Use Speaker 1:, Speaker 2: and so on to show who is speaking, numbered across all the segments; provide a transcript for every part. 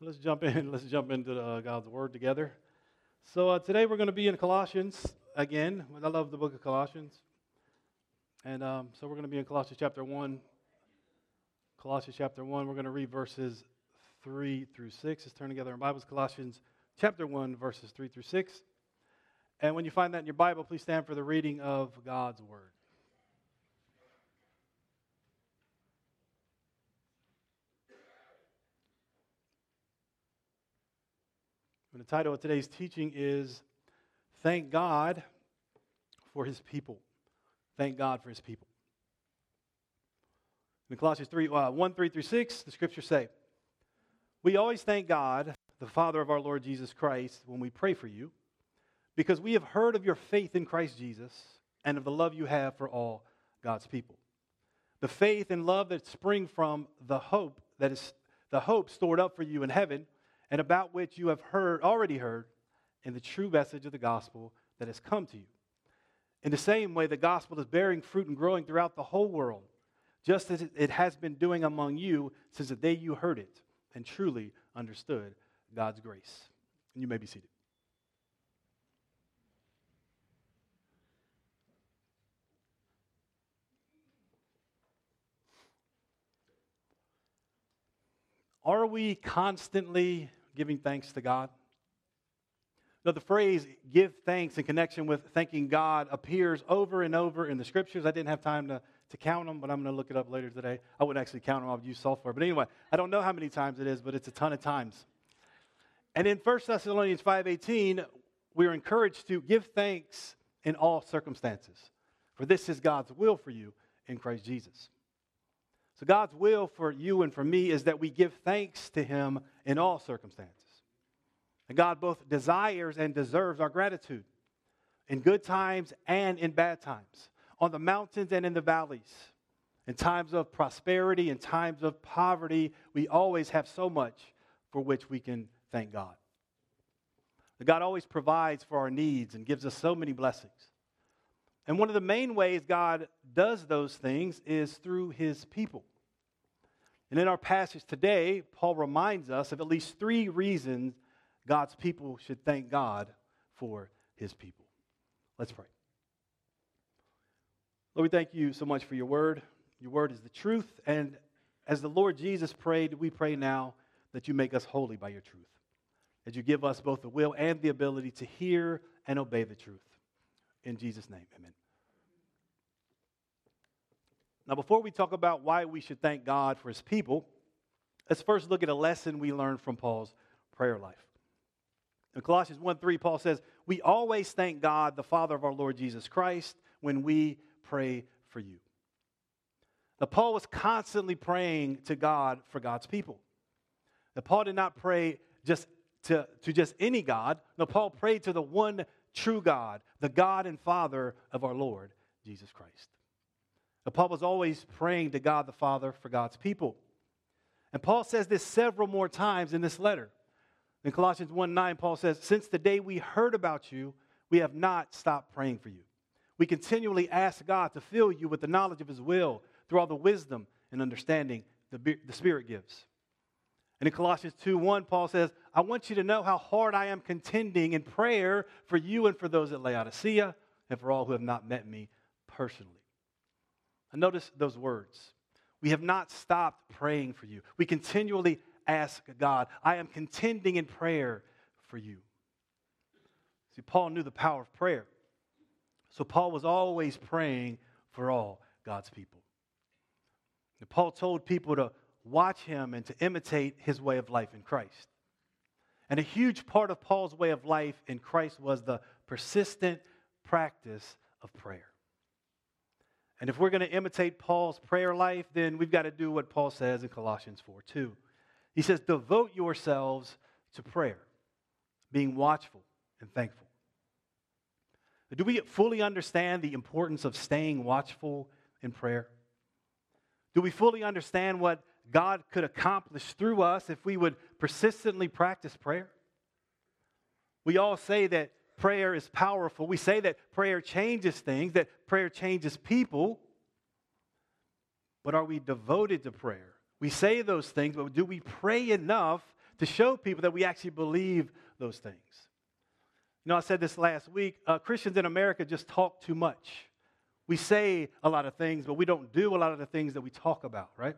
Speaker 1: So let's jump in. Let's jump into uh, God's Word together. So uh, today we're going to be in Colossians again. I love the book of Colossians. And um, so we're going to be in Colossians chapter 1. Colossians chapter 1, we're going to read verses 3 through 6. Let's turn together in Bibles. Colossians chapter 1, verses 3 through 6. And when you find that in your Bible, please stand for the reading of God's Word. And the title of today's teaching is Thank God for His People. Thank God for His people. In Colossians 3, uh, 1, 3 through 6, the scriptures say, We always thank God, the Father of our Lord Jesus Christ, when we pray for you, because we have heard of your faith in Christ Jesus and of the love you have for all God's people. The faith and love that spring from the hope that is the hope stored up for you in heaven and about which you have heard already heard in the true message of the gospel that has come to you. In the same way, the gospel is bearing fruit and growing throughout the whole world, just as it has been doing among you since the day you heard it and truly understood God's grace. And you may be seated. Are we constantly giving thanks to God? Now, the phrase give thanks in connection with thanking God appears over and over in the scriptures. I didn't have time to, to count them, but I'm going to look it up later today. I wouldn't actually count them, I would use software. But anyway, I don't know how many times it is, but it's a ton of times. And in 1 Thessalonians 5.18, we are encouraged to give thanks in all circumstances, for this is God's will for you in Christ Jesus. So, God's will for you and for me is that we give thanks to Him in all circumstances. And God both desires and deserves our gratitude in good times and in bad times, on the mountains and in the valleys. In times of prosperity, in times of poverty, we always have so much for which we can thank God. God always provides for our needs and gives us so many blessings. And one of the main ways God does those things is through his people. And in our passage today, Paul reminds us of at least three reasons God's people should thank God for his people. Let's pray. Lord, we thank you so much for your word. Your word is the truth. And as the Lord Jesus prayed, we pray now that you make us holy by your truth. That you give us both the will and the ability to hear and obey the truth. In Jesus' name, amen. Now, before we talk about why we should thank God for his people, let's first look at a lesson we learned from Paul's prayer life. In Colossians 1 3, Paul says, We always thank God, the Father of our Lord Jesus Christ, when we pray for you. Now, Paul was constantly praying to God for God's people. Now, Paul did not pray just to, to just any God. No, Paul prayed to the one true God, the God and Father of our Lord Jesus Christ. Now, Paul was always praying to God the Father for God's people. And Paul says this several more times in this letter. In Colossians 1 9, Paul says, Since the day we heard about you, we have not stopped praying for you. We continually ask God to fill you with the knowledge of His will through all the wisdom and understanding the, the Spirit gives. And in Colossians 2 1, Paul says, I want you to know how hard I am contending in prayer for you and for those at Laodicea and for all who have not met me personally. And notice those words. We have not stopped praying for you. We continually ask God. I am contending in prayer for you. See, Paul knew the power of prayer. So Paul was always praying for all God's people. And Paul told people to watch him and to imitate his way of life in Christ. And a huge part of Paul's way of life in Christ was the persistent practice of prayer. And if we're going to imitate Paul's prayer life, then we've got to do what Paul says in Colossians 4 2. He says, Devote yourselves to prayer, being watchful and thankful. Do we fully understand the importance of staying watchful in prayer? Do we fully understand what God could accomplish through us if we would persistently practice prayer? We all say that prayer is powerful. We say that prayer changes things, that prayer changes people. But are we devoted to prayer? We say those things, but do we pray enough to show people that we actually believe those things. You know, I said this last week uh, Christians in America just talk too much. We say a lot of things, but we don't do a lot of the things that we talk about, right?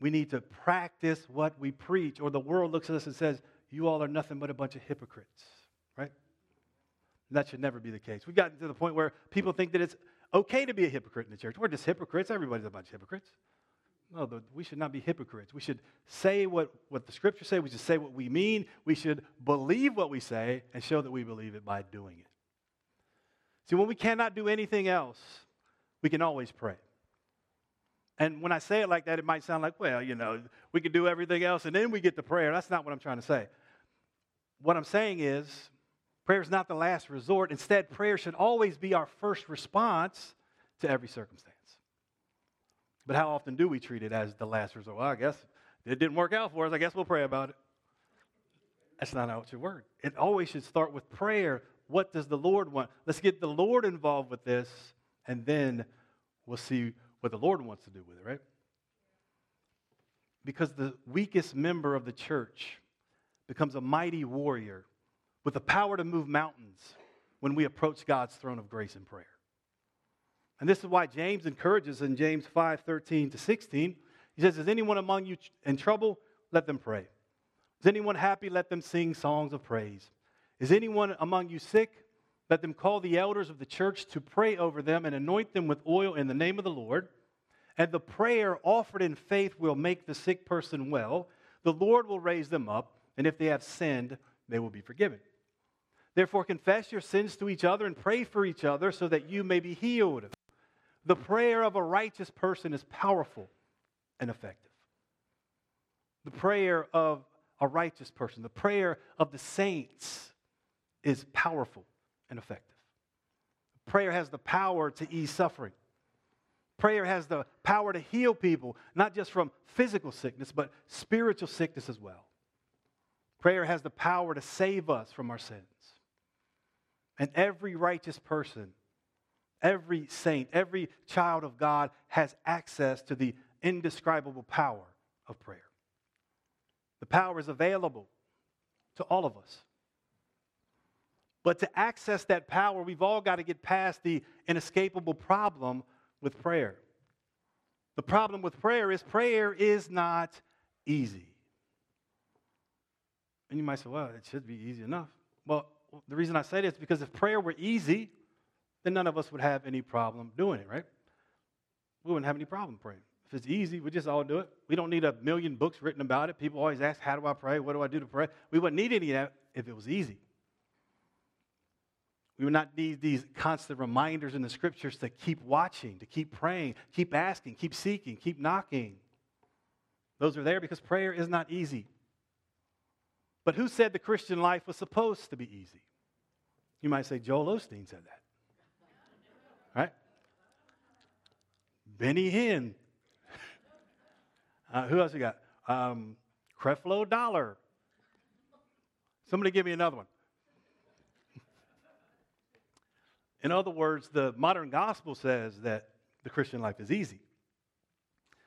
Speaker 1: We need to practice what we preach, or the world looks at us and says, You all are nothing but a bunch of hypocrites, right? that should never be the case. We've gotten to the point where people think that it's okay to be a hypocrite in the church. We're just hypocrites. Everybody's a bunch of hypocrites. No, we should not be hypocrites. We should say what, what the scriptures say. We should say what we mean. We should believe what we say and show that we believe it by doing it. See, when we cannot do anything else, we can always pray. And when I say it like that, it might sound like, well, you know, we can do everything else and then we get to prayer. That's not what I'm trying to say. What I'm saying is, prayer is not the last resort. Instead, prayer should always be our first response to every circumstance. But how often do we treat it as the last resort? Well, I guess it didn't work out for us. I guess we'll pray about it. That's not how it should work. It always should start with prayer. What does the Lord want? Let's get the Lord involved with this, and then we'll see what the Lord wants to do with it, right? Because the weakest member of the church becomes a mighty warrior with the power to move mountains when we approach God's throne of grace in prayer. And this is why James encourages in James 5 13 to 16. He says, Is anyone among you in trouble? Let them pray. Is anyone happy? Let them sing songs of praise. Is anyone among you sick? Let them call the elders of the church to pray over them and anoint them with oil in the name of the Lord. And the prayer offered in faith will make the sick person well. The Lord will raise them up, and if they have sinned, they will be forgiven. Therefore, confess your sins to each other and pray for each other so that you may be healed. The prayer of a righteous person is powerful and effective. The prayer of a righteous person, the prayer of the saints is powerful and effective. Prayer has the power to ease suffering. Prayer has the power to heal people, not just from physical sickness, but spiritual sickness as well. Prayer has the power to save us from our sins. And every righteous person Every saint, every child of God has access to the indescribable power of prayer. The power is available to all of us. But to access that power, we've all got to get past the inescapable problem with prayer. The problem with prayer is prayer is not easy. And you might say, well, it should be easy enough. Well, the reason I say this is because if prayer were easy, then none of us would have any problem doing it, right? We wouldn't have any problem praying. If it's easy, we just all do it. We don't need a million books written about it. People always ask, How do I pray? What do I do to pray? We wouldn't need any of that if it was easy. We would not need these constant reminders in the scriptures to keep watching, to keep praying, keep asking, keep seeking, keep knocking. Those are there because prayer is not easy. But who said the Christian life was supposed to be easy? You might say Joel Osteen said that. Right? Benny Hinn. Uh, who else we got? Um, Creflo Dollar. Somebody give me another one. In other words, the modern gospel says that the Christian life is easy.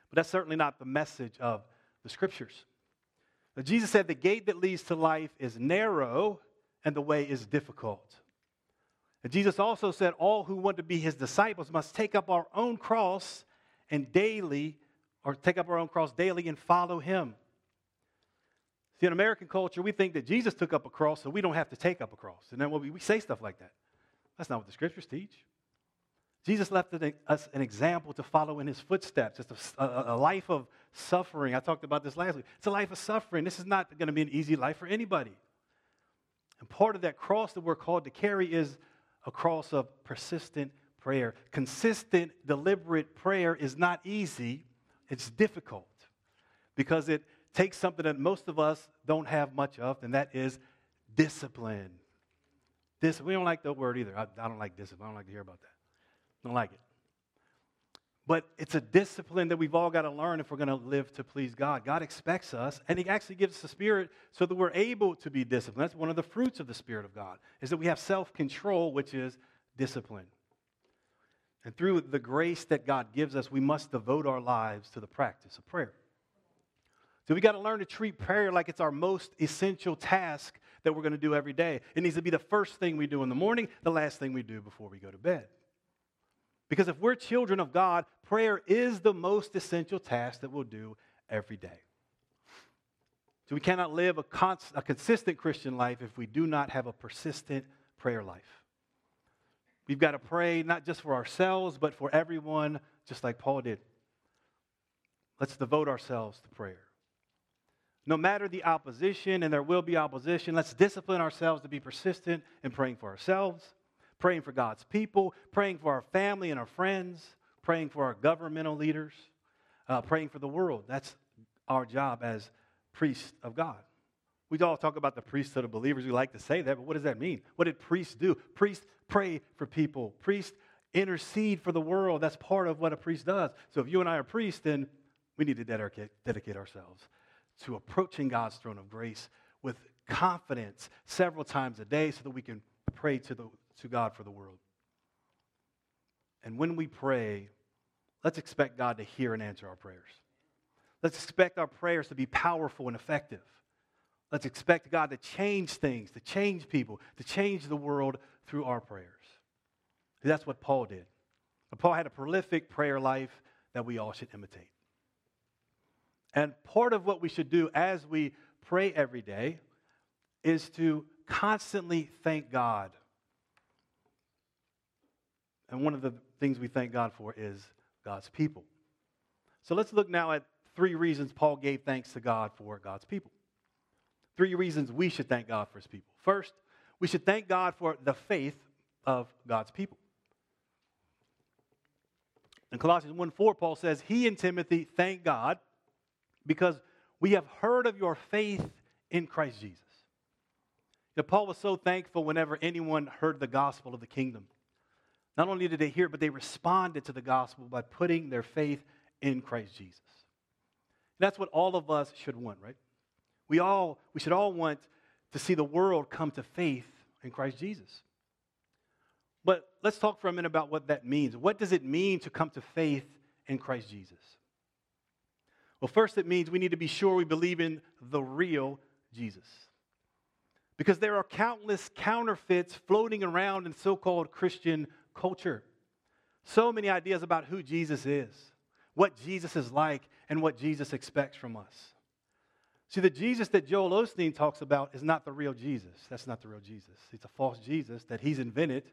Speaker 1: But that's certainly not the message of the scriptures. Now, Jesus said the gate that leads to life is narrow and the way is difficult. And Jesus also said, All who want to be his disciples must take up our own cross and daily, or take up our own cross daily and follow him. See, in American culture, we think that Jesus took up a cross, so we don't have to take up a cross. And then we, we say stuff like that. That's not what the scriptures teach. Jesus left us an example to follow in his footsteps. It's a, a, life of suffering. I talked about this last week. It's a life of suffering. This is not going to be an easy life for anybody. And part of that cross that we're called to carry is a cross of persistent prayer. Consistent, deliberate prayer is not easy, it's difficult because it takes something that most of us don't have much of, and that is discipline. This, we don't like the word either. I, I don't like discipline. I don't like to hear about that. Don't like it. But it's a discipline that we've all got to learn if we're going to live to please God. God expects us, and He actually gives us the Spirit so that we're able to be disciplined. That's one of the fruits of the Spirit of God, is that we have self control, which is discipline. And through the grace that God gives us, we must devote our lives to the practice of prayer. So we got to learn to treat prayer like it's our most essential task that we're going to do every day. It needs to be the first thing we do in the morning, the last thing we do before we go to bed. Because if we're children of God, prayer is the most essential task that we'll do every day. So we cannot live a, cons- a consistent Christian life if we do not have a persistent prayer life. We've got to pray not just for ourselves, but for everyone, just like Paul did. Let's devote ourselves to prayer. No matter the opposition, and there will be opposition, let's discipline ourselves to be persistent in praying for ourselves, praying for God's people, praying for our family and our friends, praying for our governmental leaders, uh, praying for the world. That's our job as priests of God. We all talk about the priesthood of believers. We like to say that, but what does that mean? What did priests do? Priests pray for people. Priests intercede for the world. That's part of what a priest does. So if you and I are priests, then we need to dedicate, dedicate ourselves to approaching God's throne of grace with confidence several times a day so that we can pray to, the, to God for the world. And when we pray, let's expect God to hear and answer our prayers. Let's expect our prayers to be powerful and effective. Let's expect God to change things, to change people, to change the world through our prayers. That's what Paul did. Paul had a prolific prayer life that we all should imitate. And part of what we should do as we pray every day is to constantly thank God. And one of the things we thank God for is God's people. So let's look now at three reasons Paul gave thanks to God for God's people. Three reasons we should thank God for his people. First, we should thank God for the faith of God's people. In Colossians 1 4, Paul says, He and Timothy thank God because we have heard of your faith in Christ Jesus. Now, Paul was so thankful whenever anyone heard the gospel of the kingdom. Not only did they hear but they responded to the gospel by putting their faith in Christ Jesus. That's what all of us should want, right? We all we should all want to see the world come to faith in Christ Jesus. But let's talk for a minute about what that means. What does it mean to come to faith in Christ Jesus? Well, first, it means we need to be sure we believe in the real Jesus. Because there are countless counterfeits floating around in so called Christian culture. So many ideas about who Jesus is, what Jesus is like, and what Jesus expects from us. See, the Jesus that Joel Osteen talks about is not the real Jesus. That's not the real Jesus. It's a false Jesus that he's invented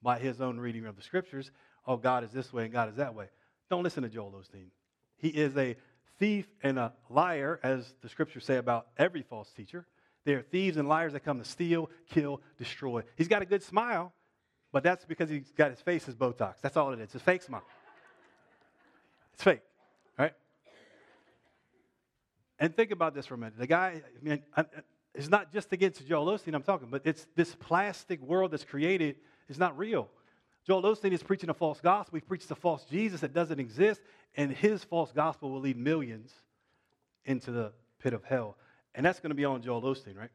Speaker 1: by his own reading of the scriptures. Oh, God is this way and God is that way. Don't listen to Joel Osteen. He is a thief and a liar, as the scriptures say about every false teacher. They are thieves and liars that come to steal, kill, destroy. He's got a good smile, but that's because he's got his face as Botox. That's all it is. It's a fake smile. It's fake, right? And think about this for a minute. The guy, I mean, it's not just against Joel Osteen I'm talking, but it's this plastic world that's created is not real. Joel Osteen is preaching a false gospel. He preaches a false Jesus that doesn't exist, and his false gospel will lead millions into the pit of hell. And that's going to be on Joel Osteen, right?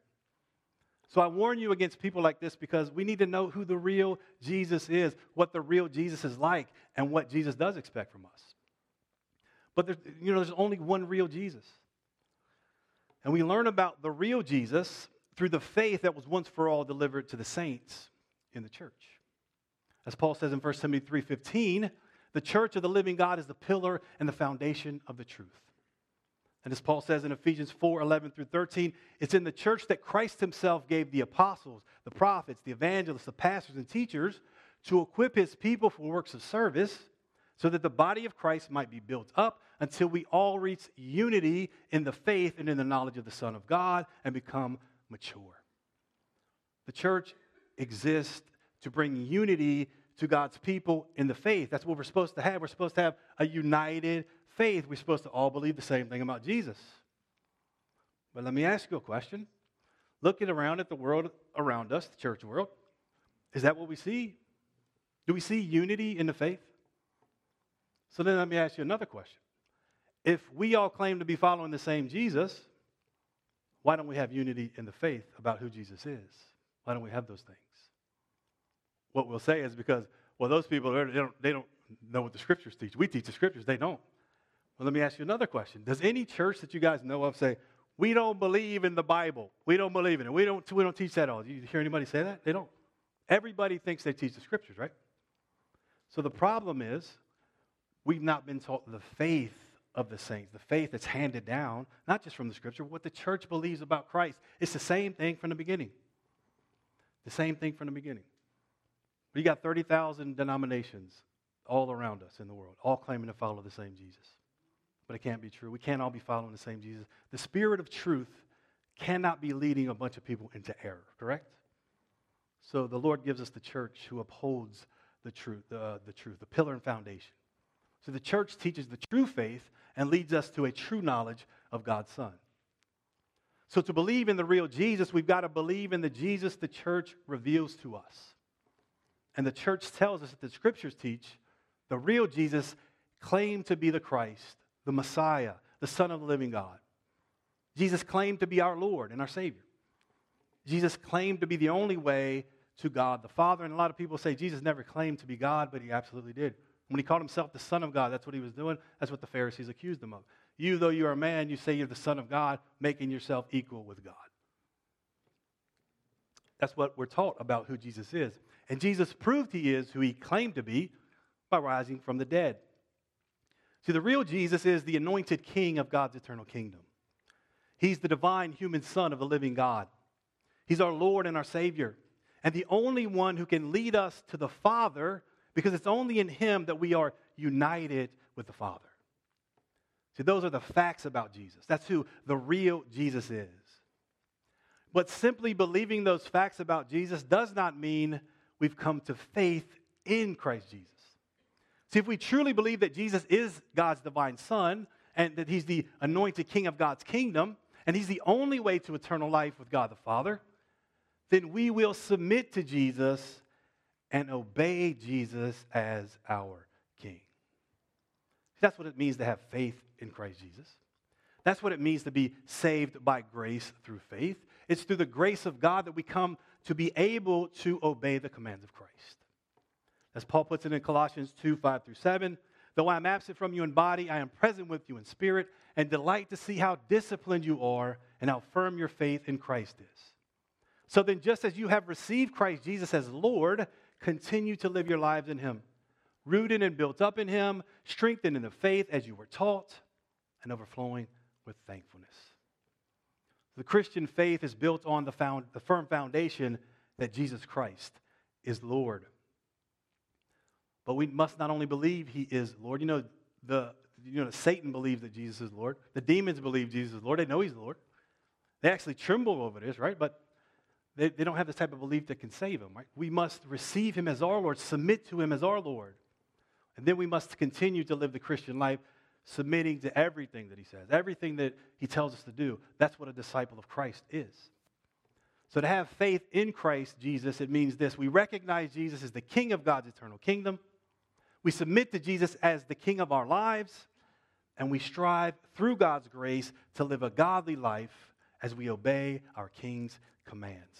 Speaker 1: So I warn you against people like this because we need to know who the real Jesus is, what the real Jesus is like, and what Jesus does expect from us. But there's, you know, there's only one real Jesus. And we learn about the real Jesus through the faith that was once for all delivered to the saints in the church. As Paul says in 1 Timothy 3:15, the church of the living God is the pillar and the foundation of the truth. And as Paul says in Ephesians 4 11 through 13, it's in the church that Christ himself gave the apostles, the prophets, the evangelists, the pastors, and teachers to equip his people for works of service so that the body of Christ might be built up until we all reach unity in the faith and in the knowledge of the Son of God and become mature. The church exists to bring unity to God's people in the faith. That's what we're supposed to have. We're supposed to have a united faith. We're supposed to all believe the same thing about Jesus. But let me ask you a question. Looking around at the world around us, the church world, is that what we see? Do we see unity in the faith? So then let me ask you another question. If we all claim to be following the same Jesus, why don't we have unity in the faith about who Jesus is? Why don't we have those things? What we'll say is because, well, those people, they don't, they don't know what the scriptures teach. We teach the scriptures, they don't. Well, let me ask you another question. Does any church that you guys know of say, we don't believe in the Bible. We don't believe in it. We don't, we don't teach that at all. Do you hear anybody say that? They don't. Everybody thinks they teach the scriptures, right? So the problem is we've not been taught the faith of the saints, the faith that's handed down, not just from the scripture, what the church believes about Christ. It's the same thing from the beginning. The same thing from the beginning. We got 30,000 denominations all around us in the world, all claiming to follow the same Jesus. But it can't be true. We can't all be following the same Jesus. The spirit of truth cannot be leading a bunch of people into error, correct? So the Lord gives us the church who upholds the truth, uh, the truth, the pillar and foundation. So the church teaches the true faith and leads us to a true knowledge of God's Son. So to believe in the real Jesus, we've got to believe in the Jesus the church reveals to us. And the church tells us that the scriptures teach the real Jesus claimed to be the Christ, the Messiah, the Son of the living God. Jesus claimed to be our Lord and our Savior. Jesus claimed to be the only way to God the Father. And a lot of people say Jesus never claimed to be God, but he absolutely did. When he called himself the Son of God, that's what he was doing. That's what the Pharisees accused him of. You, though you are a man, you say you're the Son of God, making yourself equal with God. That's what we're taught about who Jesus is. And Jesus proved he is who he claimed to be by rising from the dead. See, the real Jesus is the anointed king of God's eternal kingdom. He's the divine human son of the living God. He's our Lord and our Savior, and the only one who can lead us to the Father because it's only in Him that we are united with the Father. See, those are the facts about Jesus. That's who the real Jesus is. But simply believing those facts about Jesus does not mean we've come to faith in Christ Jesus. See, if we truly believe that Jesus is God's divine Son and that He's the anointed King of God's kingdom, and He's the only way to eternal life with God the Father, then we will submit to Jesus and obey Jesus as our King. That's what it means to have faith in Christ Jesus. That's what it means to be saved by grace through faith. It's through the grace of God that we come to be able to obey the commands of Christ. As Paul puts it in Colossians 2 5 through 7, though I am absent from you in body, I am present with you in spirit, and delight to see how disciplined you are and how firm your faith in Christ is. So then, just as you have received Christ Jesus as Lord, continue to live your lives in Him, rooted and built up in Him, strengthened in the faith as you were taught, and overflowing with thankfulness. The Christian faith is built on the, found, the firm foundation that Jesus Christ is Lord. But we must not only believe He is Lord. You know, the you know, Satan believes that Jesus is Lord. The demons believe Jesus is Lord. They know He's Lord. They actually tremble over this, right? But they, they don't have this type of belief that can save them, right? We must receive him as our Lord, submit to him as our Lord. And then we must continue to live the Christian life submitting to everything that he says, everything that he tells us to do. That's what a disciple of Christ is. So to have faith in Christ Jesus, it means this we recognize Jesus as the King of God's eternal kingdom. We submit to Jesus as the King of our lives, and we strive through God's grace to live a godly life as we obey our King's commands.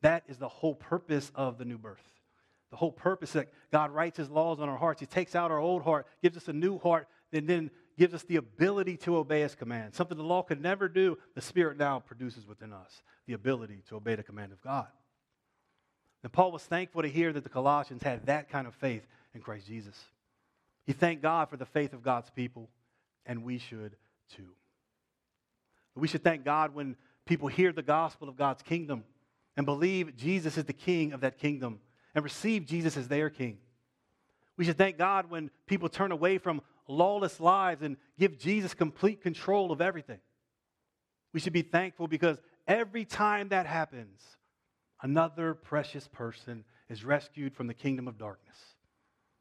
Speaker 1: That is the whole purpose of the new birth. The whole purpose that God writes his laws on our hearts. He takes out our old heart, gives us a new heart, and then gives us the ability to obey his commands. Something the law could never do, the Spirit now produces within us the ability to obey the command of God. And Paul was thankful to hear that the Colossians had that kind of faith in Christ Jesus. He thanked God for the faith of God's people, and we should too. We should thank God when people hear the gospel of God's kingdom and believe Jesus is the king of that kingdom and receive Jesus as their king. We should thank God when people turn away from lawless lives and give Jesus complete control of everything. We should be thankful because every time that happens, another precious person is rescued from the kingdom of darkness.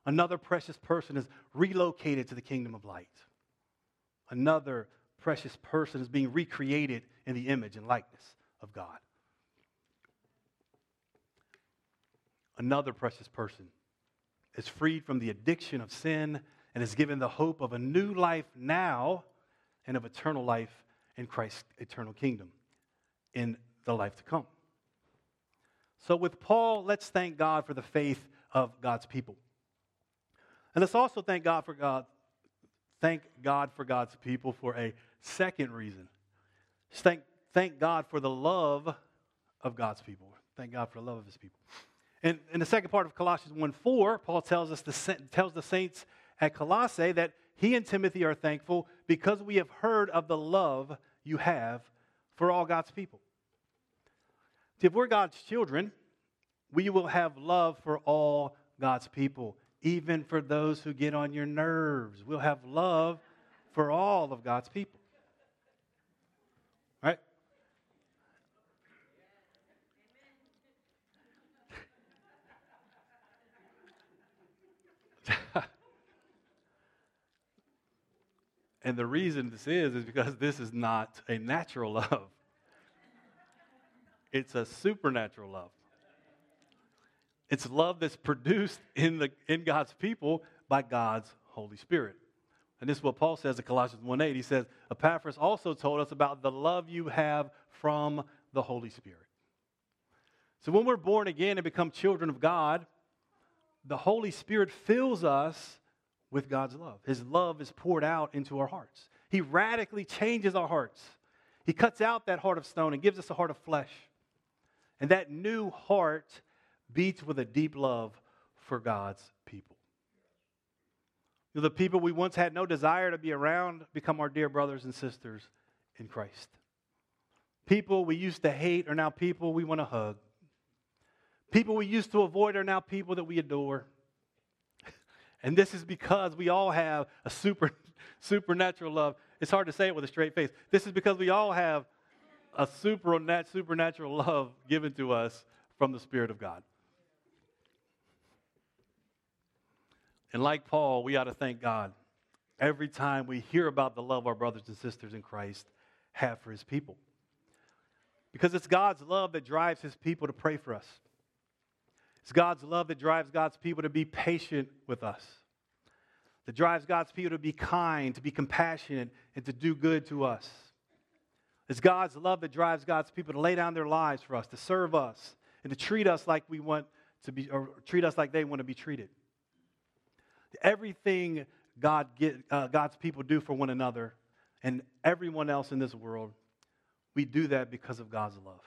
Speaker 1: Another precious person is relocated to the kingdom of light. Another precious person is being recreated in the image and likeness of God. Another precious person is freed from the addiction of sin and is given the hope of a new life now and of eternal life in Christ's eternal kingdom in the life to come. So, with Paul, let's thank God for the faith of God's people. And let's also thank God for God thank God for God's people for a second reason. Thank, thank God for the love of God's people. Thank God for the love of his people. And in the second part of Colossians 1 4, Paul tells us the, tells the saints at Colossae that he and Timothy are thankful because we have heard of the love you have for all God's people. If we're God's children, we will have love for all God's people, even for those who get on your nerves. We'll have love for all of God's people. Right? and the reason this is, is because this is not a natural love, it's a supernatural love. It's love that's produced in, the, in God's people by God's Holy Spirit. And this is what Paul says in Colossians 1.8. He says, Epaphras also told us about the love you have from the Holy Spirit. So when we're born again and become children of God, the Holy Spirit fills us with God's love. His love is poured out into our hearts. He radically changes our hearts. He cuts out that heart of stone and gives us a heart of flesh. And that new heart beats with a deep love for God's people. The people we once had no desire to be around become our dear brothers and sisters in Christ. People we used to hate are now people we want to hug. People we used to avoid are now people that we adore. And this is because we all have a super, supernatural love. It's hard to say it with a straight face. This is because we all have a super, supernatural love given to us from the Spirit of God. And like Paul, we ought to thank God every time we hear about the love our brothers and sisters in Christ have for his people. Because it's God's love that drives his people to pray for us. It's God's love that drives God's people to be patient with us, that drives God's people to be kind, to be compassionate, and to do good to us. It's God's love that drives God's people to lay down their lives for us, to serve us, and to treat us like we want to be, or treat us like they want to be treated. Everything God get, uh, God's people do for one another and everyone else in this world, we do that because of God's love.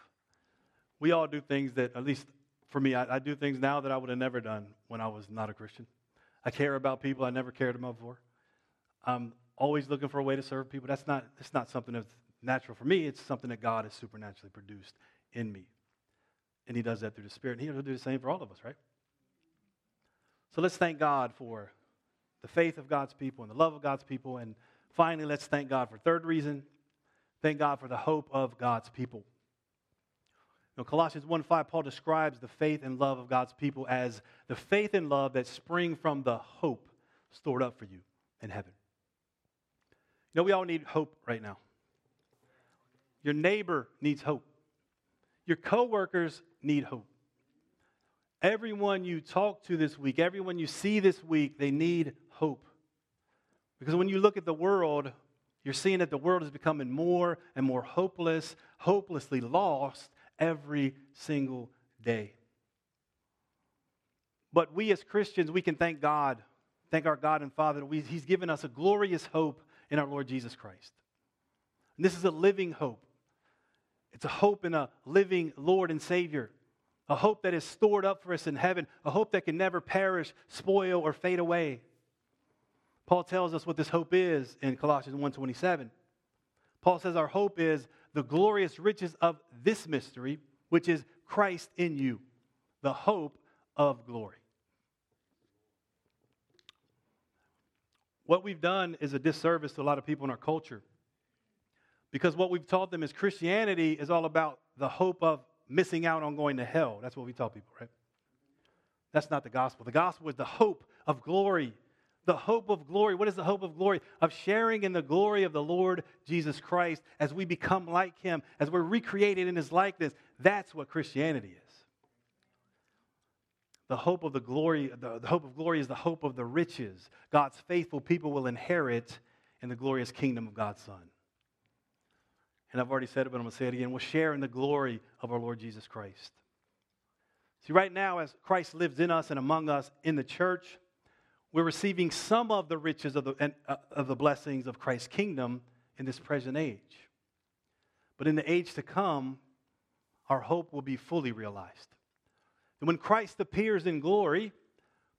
Speaker 1: We all do things that, at least for me, I, I do things now that I would have never done when I was not a Christian. I care about people I never cared about before. I'm always looking for a way to serve people. That's not, that's not something that's natural for me. It's something that God has supernaturally produced in me. And He does that through the Spirit. And He'll do the same for all of us, right? So let's thank God for the faith of God's people and the love of God's people. And finally, let's thank God for third reason. Thank God for the hope of God's people. Now, Colossians 1 5, Paul describes the faith and love of God's people as the faith and love that spring from the hope stored up for you in heaven. You know, we all need hope right now. Your neighbor needs hope. Your coworkers need hope. Everyone you talk to this week, everyone you see this week, they need hope. Because when you look at the world, you're seeing that the world is becoming more and more hopeless, hopelessly lost every single day. But we as Christians, we can thank God, thank our God and Father that we, He's given us a glorious hope in our Lord Jesus Christ. And this is a living hope. It's a hope in a living Lord and Savior a hope that is stored up for us in heaven, a hope that can never perish, spoil, or fade away. Paul tells us what this hope is in Colossians 1:27. Paul says our hope is the glorious riches of this mystery, which is Christ in you, the hope of glory. What we've done is a disservice to a lot of people in our culture. Because what we've taught them is Christianity is all about the hope of missing out on going to hell. That's what we tell people, right? That's not the gospel. The gospel is the hope of glory. The hope of glory. What is the hope of glory? Of sharing in the glory of the Lord Jesus Christ as we become like him, as we're recreated in his likeness. That's what Christianity is. The hope of the glory, the, the hope of glory is the hope of the riches God's faithful people will inherit in the glorious kingdom of God's Son and I've already said it, but I'm going to say it again, will share in the glory of our Lord Jesus Christ. See, right now, as Christ lives in us and among us in the church, we're receiving some of the riches of the, uh, of the blessings of Christ's kingdom in this present age. But in the age to come, our hope will be fully realized. And when Christ appears in glory,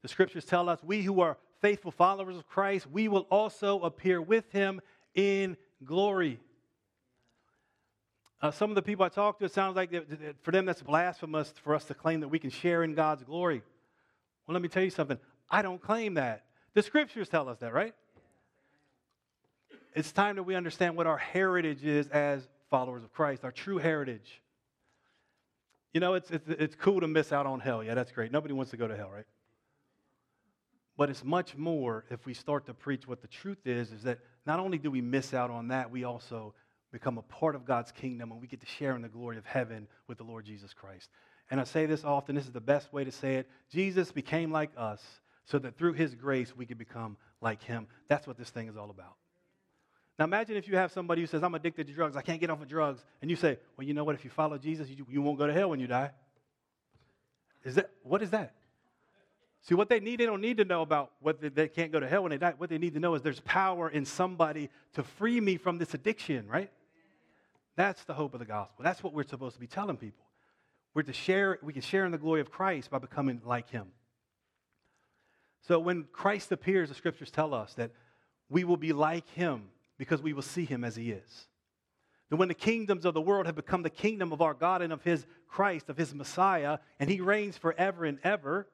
Speaker 1: the scriptures tell us we who are faithful followers of Christ, we will also appear with him in glory. Uh, some of the people I talk to, it sounds like for them that's blasphemous for us to claim that we can share in God's glory. Well, let me tell you something. I don't claim that. The scriptures tell us that, right? It's time that we understand what our heritage is as followers of Christ, our true heritage. You know, it's, it's, it's cool to miss out on hell. Yeah, that's great. Nobody wants to go to hell, right? But it's much more if we start to preach what the truth is, is that not only do we miss out on that, we also become a part of God's kingdom and we get to share in the glory of heaven with the Lord Jesus Christ. And I say this often, this is the best way to say it. Jesus became like us so that through his grace we could become like him. That's what this thing is all about. Now imagine if you have somebody who says, I'm addicted to drugs, I can't get off of drugs, and you say, Well, you know what, if you follow Jesus, you, you won't go to hell when you die. Is that what is that? See, what they need, they don't need to know about what they, they can't go to hell when they die. What they need to know is there's power in somebody to free me from this addiction, right? That's the hope of the gospel. That's what we're supposed to be telling people. We're to share, we can share in the glory of Christ by becoming like him. So when Christ appears, the scriptures tell us that we will be like him because we will see him as he is. That when the kingdoms of the world have become the kingdom of our God and of his Christ, of his Messiah, and he reigns forever and ever,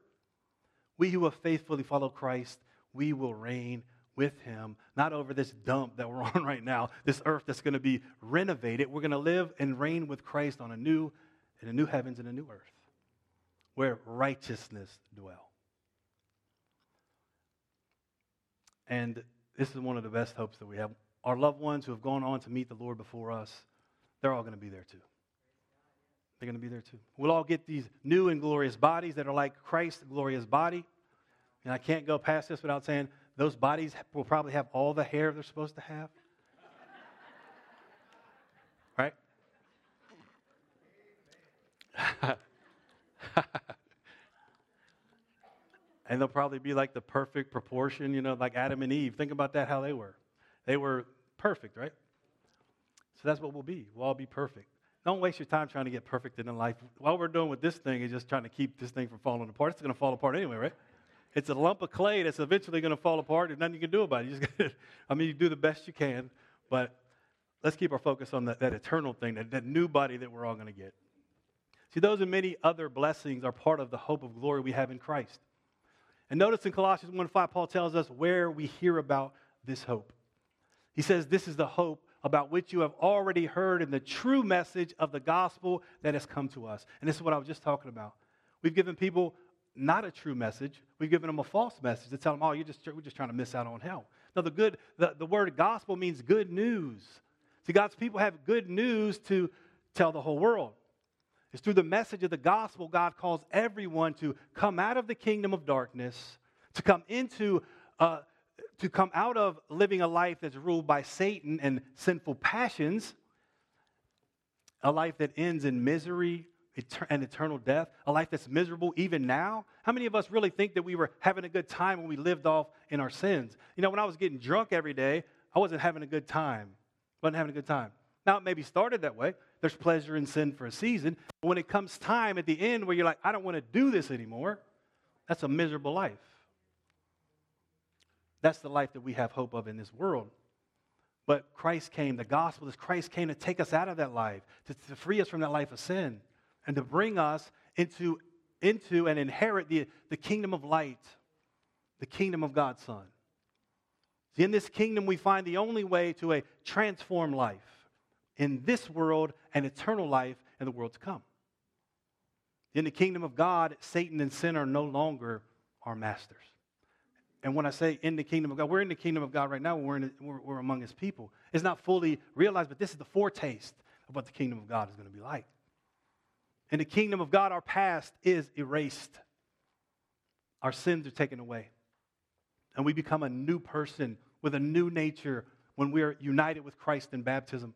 Speaker 1: we who have faithfully followed Christ, we will reign with him, not over this dump that we're on right now, this earth that's going to be renovated. We're going to live and reign with Christ on a new, in a new heavens and a new earth where righteousness dwell. And this is one of the best hopes that we have. Our loved ones who have gone on to meet the Lord before us, they're all going to be there too. They're going to be there too. We'll all get these new and glorious bodies that are like Christ's glorious body. And I can't go past this without saying those bodies will probably have all the hair they're supposed to have. right? and they'll probably be like the perfect proportion, you know, like Adam and Eve. Think about that, how they were. They were perfect, right? So that's what we'll be. We'll all be perfect. Don't waste your time trying to get perfect in life. What we're doing with this thing is just trying to keep this thing from falling apart. It's going to fall apart anyway, right? It's a lump of clay that's eventually going to fall apart. There's nothing you can do about it. You just gotta, I mean, you do the best you can, but let's keep our focus on that, that eternal thing, that, that new body that we're all going to get. See, those and many other blessings are part of the hope of glory we have in Christ. And notice in Colossians 1 5, Paul tells us where we hear about this hope. He says, This is the hope about which you have already heard in the true message of the gospel that has come to us. And this is what I was just talking about. We've given people not a true message. We've given them a false message to tell them, oh, you're just, we're just trying to miss out on hell. Now, the, good, the, the word gospel means good news. See, God's people have good news to tell the whole world. It's through the message of the gospel God calls everyone to come out of the kingdom of darkness, to come into uh, to come out of living a life that's ruled by Satan and sinful passions, a life that ends in misery and eternal death, a life that's miserable even now. How many of us really think that we were having a good time when we lived off in our sins? You know, when I was getting drunk every day, I wasn't having a good time. wasn't having a good time. Now, it maybe started that way. There's pleasure in sin for a season. But when it comes time at the end where you're like, I don't want to do this anymore, that's a miserable life. That's the life that we have hope of in this world. But Christ came, the gospel is Christ came to take us out of that life, to, to free us from that life of sin, and to bring us into, into and inherit the, the kingdom of light, the kingdom of God's Son. See, in this kingdom, we find the only way to a transformed life in this world and eternal life in the world to come. In the kingdom of God, Satan and sin are no longer our masters. And when I say in the kingdom of God, we're in the kingdom of God right now. We're, in, we're, we're among his people. It's not fully realized, but this is the foretaste of what the kingdom of God is going to be like. In the kingdom of God, our past is erased, our sins are taken away. And we become a new person with a new nature when we are united with Christ in baptism.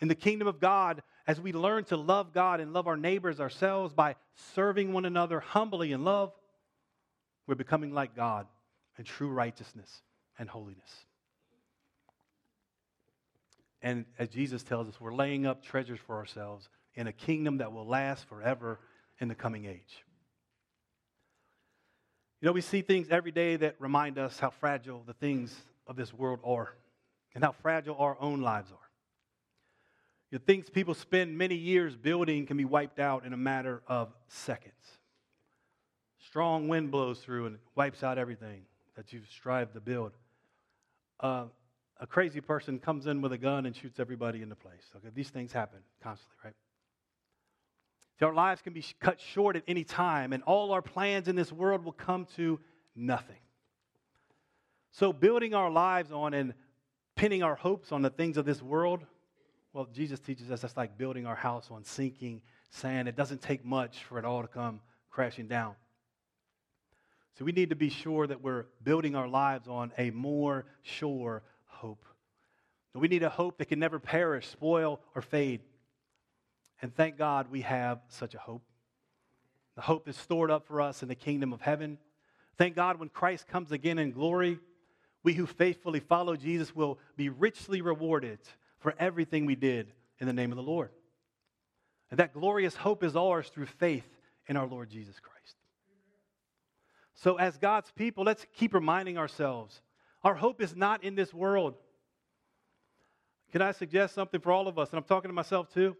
Speaker 1: In the kingdom of God, as we learn to love God and love our neighbors ourselves by serving one another humbly in love, we're becoming like God in true righteousness and holiness. And as Jesus tells us, we're laying up treasures for ourselves in a kingdom that will last forever in the coming age. You know, we see things every day that remind us how fragile the things of this world are and how fragile our own lives are. The things people spend many years building can be wiped out in a matter of seconds. Strong wind blows through and wipes out everything that you've strived to build. Uh, a crazy person comes in with a gun and shoots everybody into place. Okay, these things happen constantly, right? So our lives can be cut short at any time, and all our plans in this world will come to nothing. So, building our lives on and pinning our hopes on the things of this world, well, Jesus teaches us that's like building our house on sinking sand. It doesn't take much for it all to come crashing down. So, we need to be sure that we're building our lives on a more sure hope. We need a hope that can never perish, spoil, or fade. And thank God we have such a hope. The hope is stored up for us in the kingdom of heaven. Thank God when Christ comes again in glory, we who faithfully follow Jesus will be richly rewarded for everything we did in the name of the Lord. And that glorious hope is ours through faith in our Lord Jesus Christ. So, as God's people, let's keep reminding ourselves our hope is not in this world. Can I suggest something for all of us? And I'm talking to myself too.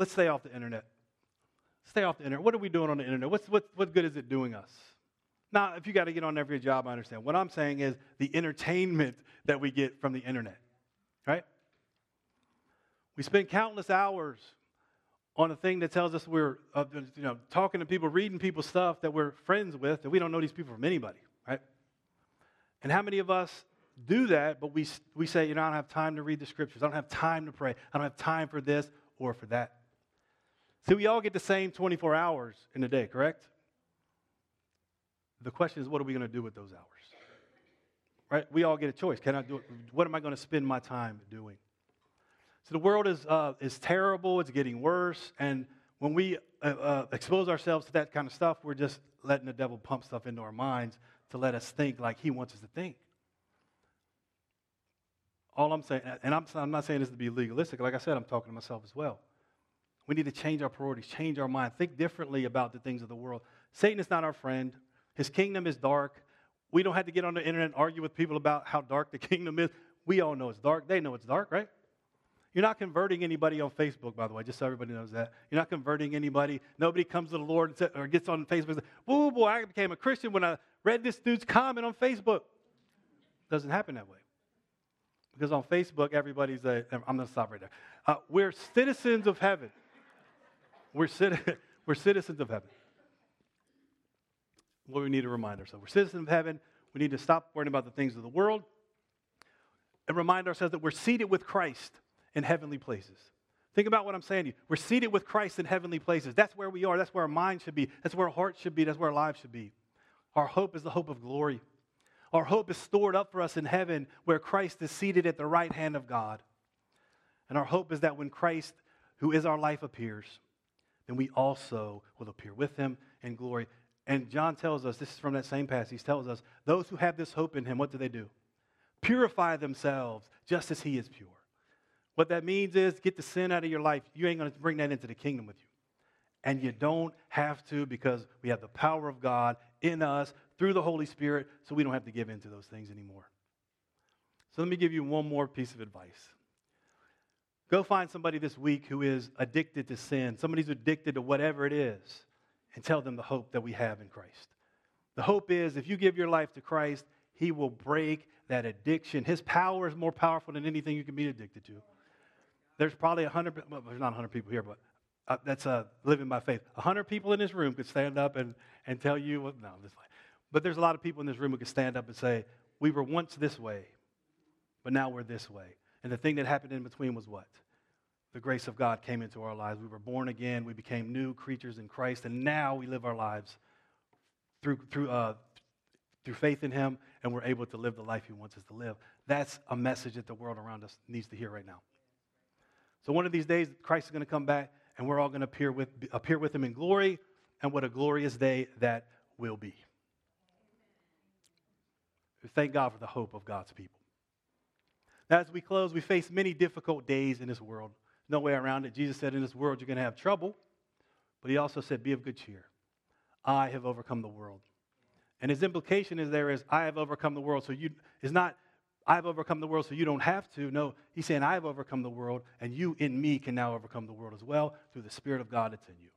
Speaker 1: Let's stay off the internet. Stay off the internet. What are we doing on the internet? What's, what, what good is it doing us? Now, if you got to get on every job, I understand. What I'm saying is the entertainment that we get from the internet, right? We spend countless hours on a thing that tells us we're uh, you know, talking to people, reading people's stuff that we're friends with, that we don't know these people from anybody, right? And how many of us do that, but we, we say, you know, I don't have time to read the scriptures. I don't have time to pray. I don't have time for this or for that. See, we all get the same 24 hours in a day, correct? The question is, what are we going to do with those hours? Right? We all get a choice. Can I do it? What am I going to spend my time doing? So the world is, uh, is terrible. It's getting worse. And when we uh, uh, expose ourselves to that kind of stuff, we're just letting the devil pump stuff into our minds to let us think like he wants us to think. All I'm saying, and I'm, I'm not saying this to be legalistic. Like I said, I'm talking to myself as well. We need to change our priorities, change our mind, think differently about the things of the world. Satan is not our friend. His kingdom is dark. We don't have to get on the internet and argue with people about how dark the kingdom is. We all know it's dark. They know it's dark, right? You're not converting anybody on Facebook, by the way, just so everybody knows that. You're not converting anybody. Nobody comes to the Lord say, or gets on Facebook and says, Oh boy, I became a Christian when I read this dude's comment on Facebook. Doesn't happen that way. Because on Facebook, everybody's a, I'm going to stop right there. Uh, we're citizens of heaven. We're, citi- we're citizens of heaven. What we need to remind ourselves. We're citizens of heaven. We need to stop worrying about the things of the world and remind ourselves that we're seated with Christ in heavenly places. Think about what I'm saying to you. We're seated with Christ in heavenly places. That's where we are. That's where our mind should be. That's where our heart should be. That's where our lives should be. Our hope is the hope of glory. Our hope is stored up for us in heaven where Christ is seated at the right hand of God. And our hope is that when Christ, who is our life, appears, then we also will appear with him in glory. And John tells us, this is from that same passage, he tells us, those who have this hope in him, what do they do? Purify themselves just as he is pure. What that means is get the sin out of your life. You ain't going to bring that into the kingdom with you. And you don't have to because we have the power of God in us through the Holy Spirit, so we don't have to give in to those things anymore. So let me give you one more piece of advice. Go find somebody this week who is addicted to sin, somebody who's addicted to whatever it is, and tell them the hope that we have in Christ. The hope is if you give your life to Christ, He will break that addiction. His power is more powerful than anything you can be addicted to. There's probably 100, well, there's not 100 people here, but uh, that's uh, living by faith. 100 people in this room could stand up and, and tell you, well, no, this. But there's a lot of people in this room who could stand up and say, we were once this way, but now we're this way. And the thing that happened in between was what? The grace of God came into our lives. We were born again. We became new creatures in Christ. And now we live our lives through, through, uh, through faith in Him, and we're able to live the life He wants us to live. That's a message that the world around us needs to hear right now. So one of these days, Christ is going to come back, and we're all going to appear with, appear with him in glory, and what a glorious day that will be. thank God for the hope of God's people. As we close, we face many difficult days in this world. No way around it. Jesus said, In this world, you're going to have trouble. But he also said, Be of good cheer. I have overcome the world. And his implication is there is, I have overcome the world. So you, it's not, I've overcome the world so you don't have to. No, he's saying, I've overcome the world, and you in me can now overcome the world as well through the Spirit of God that's in you.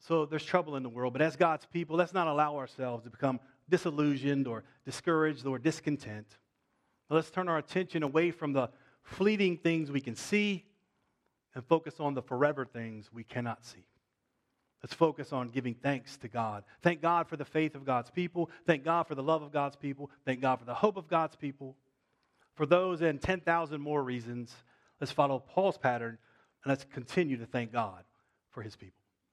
Speaker 1: So there's trouble in the world, but as God's people, let's not allow ourselves to become disillusioned or discouraged or discontent. Let's turn our attention away from the fleeting things we can see and focus on the forever things we cannot see. Let's focus on giving thanks to God. Thank God for the faith of God's people. Thank God for the love of God's people. Thank God for the hope of God's people. For those and 10,000 more reasons, let's follow Paul's pattern and let's continue to thank God for his people.